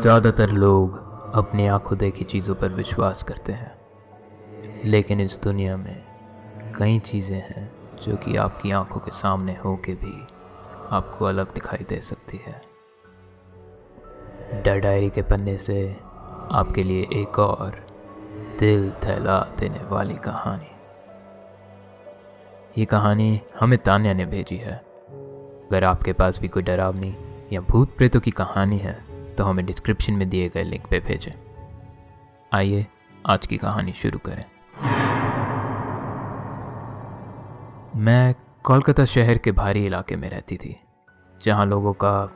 ज़्यादातर लोग अपनी आँखों देखी चीज़ों पर विश्वास करते हैं। लेकिन इस दुनिया में कई चीज़ें हैं जो कि आपकी आँखों के सामने हो के भी आपको अलग दिखाई दे सकती है। डर डायरी के पन्ने से आपके लिए एक और दिल थैला देने वाली कहानी। ये कहानी हमें तान्या ने भेजी है। अगर आपके पास भी कोई डरावनी या भूत प्रेतों की कहानी है तो हमें डिस्क्रिप्शन में दिए गए लिंक पे भेजें। आइए, आज की कहानी शुरू करें। मैं कोलकाता शहर के भारी इलाके में रहती थी, जहाँ लोगों का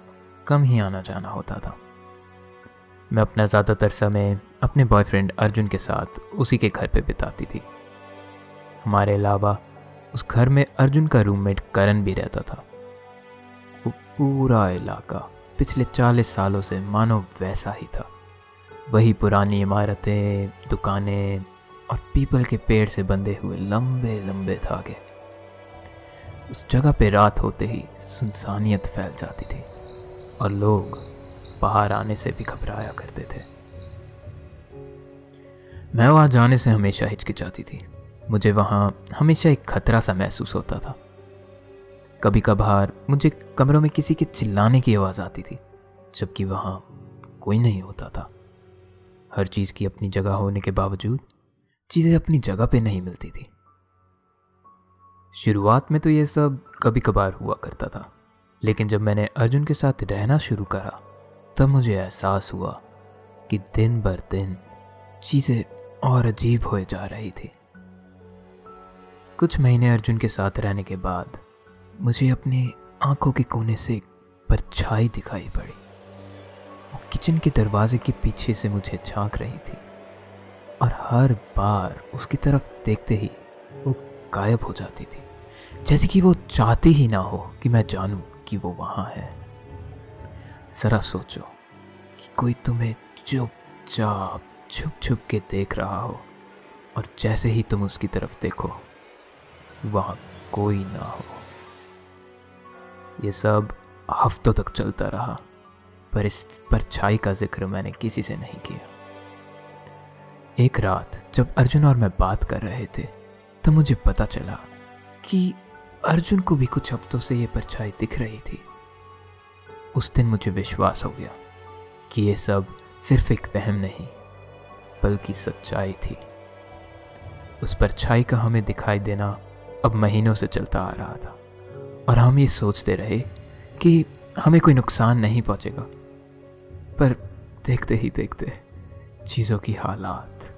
कम ही आना जाना होता था। मैं अपना ज़्यादातर समय अपने बॉयफ्रेंड अर्जुन के साथ उसी के घर पे बिताती थी। हमारे अलावा उस घर में अर्जुन का रूममेट करण भी रहता था। वो पूरा इलाका पिछले चालीस सालों से मानो वैसा ही था। वही पुरानी इमारतें, दुकानें और पीपल के पेड़ से बंधे हुए लंबे लंबे धागे। उस जगह पे रात होते ही सुनसानियत फैल जाती थी और लोग बाहर आने से भी घबराया करते थे। मैं वहाँ जाने से हमेशा हिचकिचाती थी। मुझे वहाँ हमेशा एक खतरा सा महसूस होता था। कभी कभार मुझे कमरों में किसी के चिल्लाने की आवाज़ आती थी, जबकि वहाँ कोई नहीं होता था। हर चीज़ की अपनी जगह होने के बावजूद चीज़ें अपनी जगह पे नहीं मिलती थी। शुरुआत में तो ये सब कभी कभार हुआ करता था, लेकिन जब मैंने अर्जुन के साथ रहना शुरू करा, तब मुझे एहसास हुआ कि दिन बर दिन चीज़ें और अजीब हो जा रही थी। कुछ महीने अर्जुन के साथ रहने के बाद मुझे अपने आँखों के कोने से परछाई दिखाई पड़ी। वो किचन के दरवाजे के पीछे से मुझे झाँक रही थी और हर बार उसकी तरफ़ देखते ही वो गायब हो जाती थी। जैसे कि वो चाहती ही ना हो कि मैं जानूं कि वो वहाँ है। जरा सोचो कि कोई तुम्हें चुपचाप छुप छुप के देख रहा हो और जैसे ही तुम उसकी तरफ़ देखो, वहाँ कोई ना हो। ये सब हफ्तों तक चलता रहा, पर इस परछाई का ज़िक्र मैंने किसी से नहीं किया। एक रात जब अर्जुन और मैं बात कर रहे थे तो मुझे पता चला कि अर्जुन को भी कुछ हफ्तों से ये परछाई दिख रही थी। उस दिन मुझे विश्वास हो गया कि ये सब सिर्फ़ एक वहम नहीं, बल्कि सच्चाई थी। उस परछाई का हमें दिखाई देना अब महीनों से चलता आ रहा था। और हम ये सोचते रहे कि हमें कोई नुकसान नहीं पहुंचेगा। पर देखते ही देखते चीज़ों की हालात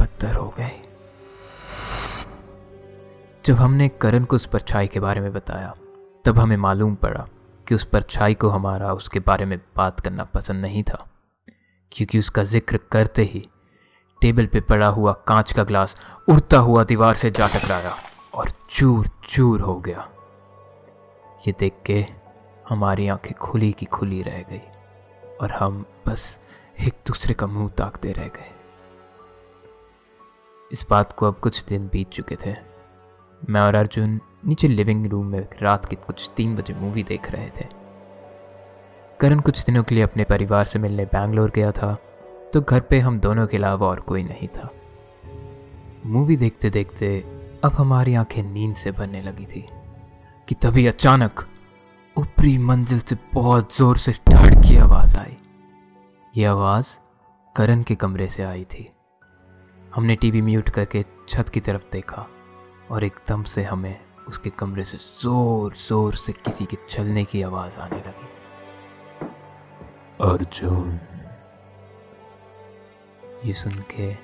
बदतर हो गए। जब हमने करण को उस परछाई के बारे में बताया, तब हमें मालूम पड़ा कि उस परछाई को हमारा उसके बारे में बात करना पसंद नहीं था, क्योंकि उसका ज़िक्र करते ही टेबल पे पड़ा हुआ कांच का ग्लास उड़ता हुआ दीवार से जा टकराया और चूर चूर हो गया। ये देख के हमारी आँखें खुली की खुली रह गई और हम बस एक दूसरे का मुँह ताकते रह गए। इस बात को अब कुछ दिन बीत चुके थे। मैं और अर्जुन नीचे लिविंग रूम में रात के कुछ तीन बजे मूवी देख रहे थे। करण कुछ दिनों के लिए अपने परिवार से मिलने बैंगलोर गया था तो घर पे हम दोनों के अलावा और कोई नहीं था। मूवी देखते देखते अब हमारी आँखें नींद से भरने लगी थी। कि तभी अचानक ऊपरी मंजिल से बहुत ज़ोर से ठड़ की आवाज़ आई। ये आवाज़ करण के कमरे से आई थी। हमने टीवी म्यूट करके छत की तरफ़ देखा और एकदम से हमें उसके कमरे से ज़ोर ज़ोर से किसी के चलने की आवाज़ आने लगी। अर्जुन, ये सुन के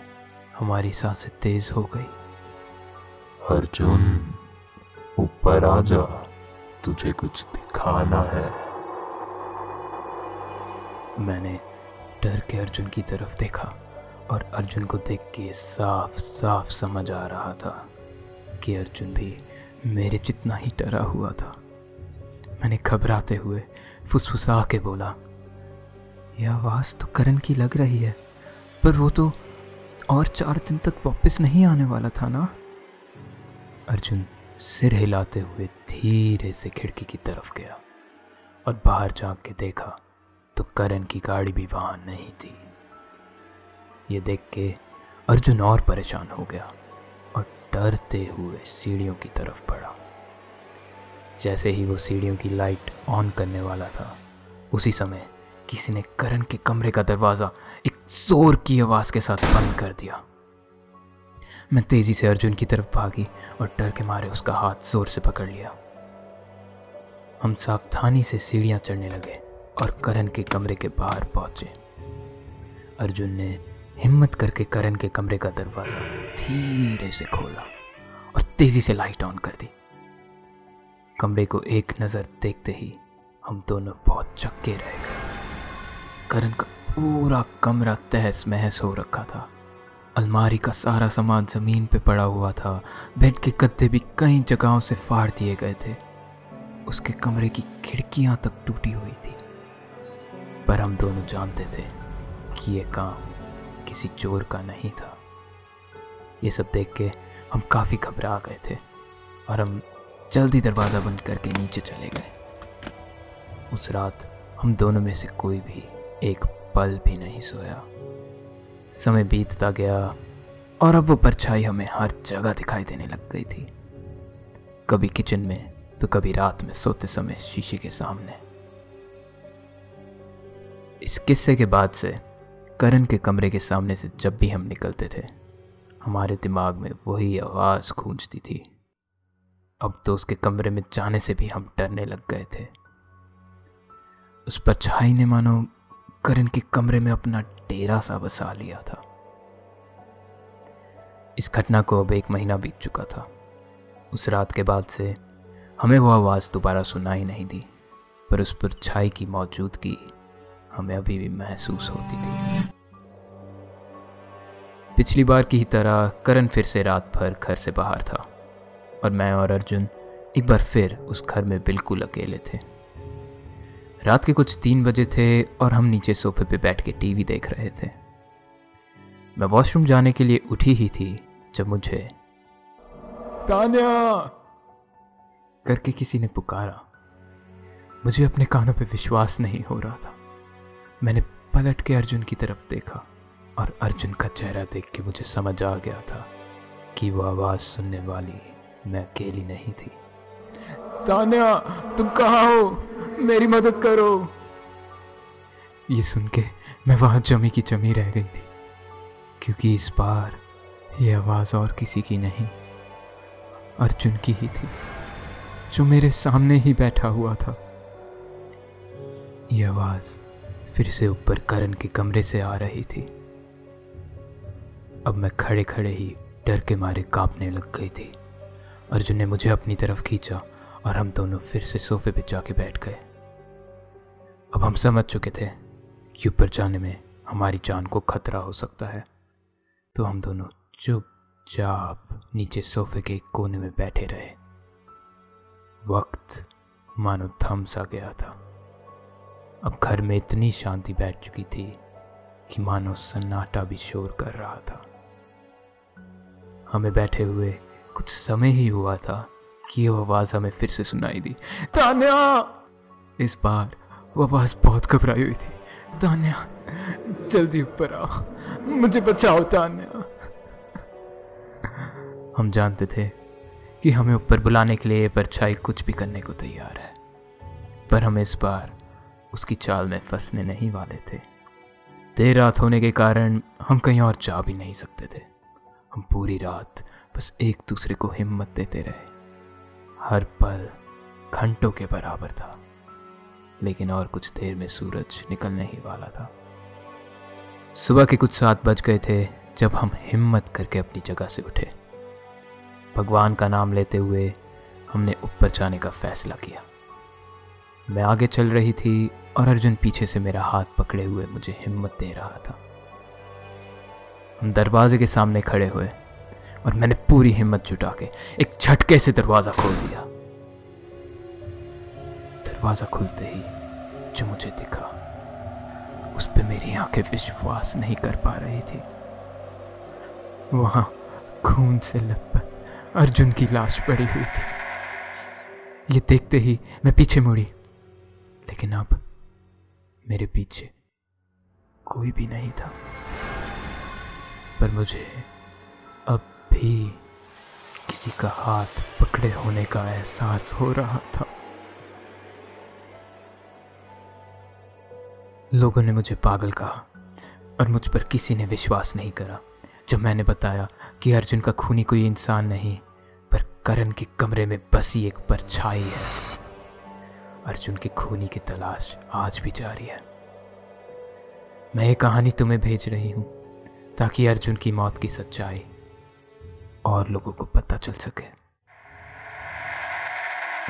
हमारी साँसें तेज हो गई। अर्जुन ऊपर आ जा, तुझे कुछ दिखाना है। मैंने डर के अर्जुन की तरफ़ देखा और अर्जुन को देख के साफ़ साफ़ समझ आ रहा था कि अर्जुन भी मेरे जितना ही डरा हुआ था। मैंने घबराते हुए फुसफुसा के बोला यह आवाज़ तो करण की लग रही है, पर वो तो और चार दिन तक वापस नहीं आने वाला था ना? अर्जुन सिर हिलाते हुए धीरे से खिड़की की तरफ़ गया और बाहर झाँक के देखा तो करण की गाड़ी भी वहाँ नहीं थी। ये देख के अर्जुन और परेशान हो गया और डरते हुए सीढ़ियों की तरफ़ बढ़ा। जैसे ही वो सीढ़ियों की लाइट ऑन करने वाला था, उसी समय किसी ने करण के कमरे का दरवाज़ा एक ज़ोर की आवाज़ के साथ बंद कर दिया। मैं तेज़ी से अर्जुन की तरफ़ भागी और डर के मारे उसका हाथ ज़ोर से पकड़ लिया। हम सावधानी से सीढ़ियाँ चढ़ने लगे और करण के कमरे के बाहर पहुँचे। अर्जुन ने हिम्मत करके करण के कमरे का दरवाज़ा धीरे से खोला और तेज़ी से लाइट ऑन कर दी। कमरे को एक नज़र देखते ही हम दोनों बहुत चक्के रह गए। करण का पूरा कमरा तहस महस हो रखा था। अलमारी का सारा सामान ज़मीन पे पड़ा हुआ था। बेड के गद्दे भी कई जगहों से फाड़ दिए गए थे। उसके कमरे की खिड़कियाँ तक टूटी हुई थी। पर हम दोनों जानते थे कि यह काम किसी चोर का नहीं था। ये सब देख के हम काफ़ी घबरा गए थे और हम जल्दी दरवाज़ा बंद करके नीचे चले गए। उस रात हम दोनों में से कोई भी एक पल भी नहीं सोया। समय बीतता गया और अब वो परछाई हमें हर जगह दिखाई देने लग गई थी। कभी किचन में तो कभी रात में सोते समय शीशे के सामने। इस किस्से के बाद से करण के कमरे के सामने से जब भी हम निकलते थे, हमारे दिमाग में वही आवाज़ गूंजती थी। अब तो उसके कमरे में जाने से भी हम डरने लग गए थे। उस परछाई ने मानो करण के कमरे में अपना डेरा सा बसा लिया था। इस घटना को अब एक महीना बीत चुका था। उस रात के बाद से हमें वो आवाज़ दोबारा सुनाई नहीं दी, पर उस पर छाई की मौजूदगी हमें अभी भी महसूस होती थी। पिछली बार की ही तरह करण फिर से रात भर घर से बाहर था, और मैं और अर्जुन एक बार फिर उस घर में बिल्कुल अकेले थे। रात के कुछ तीन बजे थे और हम नीचे सोफे पे बैठ के टीवी देख रहे थे। मैं वॉशरूम जाने के लिए उठी ही थी जब मुझे तान्या! करके किसी ने पुकारा। मुझे अपने कानों पे विश्वास नहीं हो रहा था। मैंने पलट के अर्जुन की तरफ़ देखा और अर्जुन का चेहरा देख के मुझे समझ आ गया था कि वो आवाज़ सुनने वाली मैं अकेली नहीं थी। तान्या तुम कहाँ हो? मेरी मदद करो। ये सुन के मैं वहाँ जमी की जमी रह गई थी, क्योंकि इस बार ये आवाज़ और किसी की नहीं, अर्जुन की ही थी, जो मेरे सामने ही बैठा हुआ था। यह आवाज़ फिर से ऊपर करण के कमरे से आ रही थी। अब मैं खड़े खड़े ही डर के मारे कांपने लग गई थी। अर्जुन ने मुझे अपनी तरफ़ खींचा और हम दोनों फिर से सोफे पे जाके बैठ गए। अब हम समझ चुके थे कि ऊपर जाने में हमारी जान को खतरा हो सकता है। तो हम दोनों चुपचाप नीचे सोफे के कोने में बैठे रहे। वक्त मानो थम सा गया था। अब घर में इतनी शांति बैठ चुकी थी कि मानो सन्नाटा भी शोर कर रहा था। हमें बैठे हुए कुछ समय ही हुआ था कि वो आवाज़ हमें फिर से सुनाई दी। तान्या! इस बार वो आवाज़ बहुत घबराई हुई थी। तान्या, जल्दी ऊपर आओ। मुझे बचाओ, तान्या। हम जानते थे कि हमें ऊपर बुलाने के लिए परछाई कुछ भी करने को तैयार है, पर हम इस बार उसकी चाल में फंसने नहीं वाले थे। देर रात होने के कारण हम कहीं और जा भी नहीं सकते थे। हम पूरी रात बस एक दूसरे को हिम्मत देते रहे। हर पल घंटों के बराबर था। लेकिन और कुछ देर में सूरज निकलने ही वाला था। सुबह के कुछ सात बज गए थे, जब हम हिम्मत करके अपनी जगह से उठे। भगवान का नाम लेते हुए हमने ऊपर जाने का फैसला किया। मैं आगे चल रही थी और अर्जुन पीछे से मेरा हाथ पकड़े हुए मुझे हिम्मत दे रहा था। हम दरवाजे के सामने खड़े हुए और मैंने पूरी हिम्मत जुटा के एक झटके से दरवाज़ा खोल दिया। दरवाज़ा खुलते ही जो मुझे दिखा, उस पर मेरी आँखें विश्वास नहीं कर पा रही थी। वहाँ खून से लथपथ अर्जुन की लाश पड़ी हुई थी। ये देखते ही मैं पीछे मुड़ी, लेकिन अब मेरे पीछे कोई भी नहीं था। पर मुझे अब भी किसी का हाथ पकड़े होने का एहसास हो रहा था। लोगों ने मुझे पागल कहा और मुझ पर किसी ने विश्वास नहीं करा। जब मैंने बताया कि अर्जुन का खूनी कोई इंसान नहीं, पर करण के कमरे में बसी एक परछाई है। अर्जुन की खूनी की तलाश आज भी जारी है। मैं ये कहानी तुम्हें भेज रही हूँ ताकि अर्जुन की मौत की सच्चाई और लोगों को पता चल सके।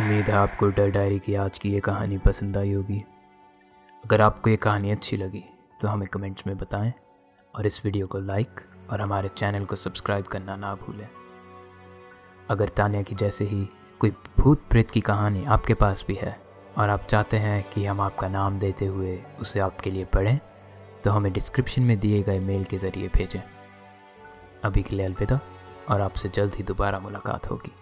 उम्मीद है आपको डर डायरी की आज की ये कहानी पसंद आई होगी। अगर आपको ये कहानी अच्छी लगी तो हमें कमेंट्स में बताएँ और इस वीडियो को लाइक और हमारे चैनल को सब्सक्राइब करना ना भूलें। अगर तानिया की जैसे ही कोई भूत प्रेत की कहानी आपके पास भी है और आप चाहते हैं कि हम आपका नाम देते हुए उसे आपके लिए पढ़ें तो हमें डिस्क्रिप्शन में दिए गए मेल के ज़रिए भेजें। अभी के लिए अलविदा और आपसे जल्द ही दोबारा मुलाकात होगी।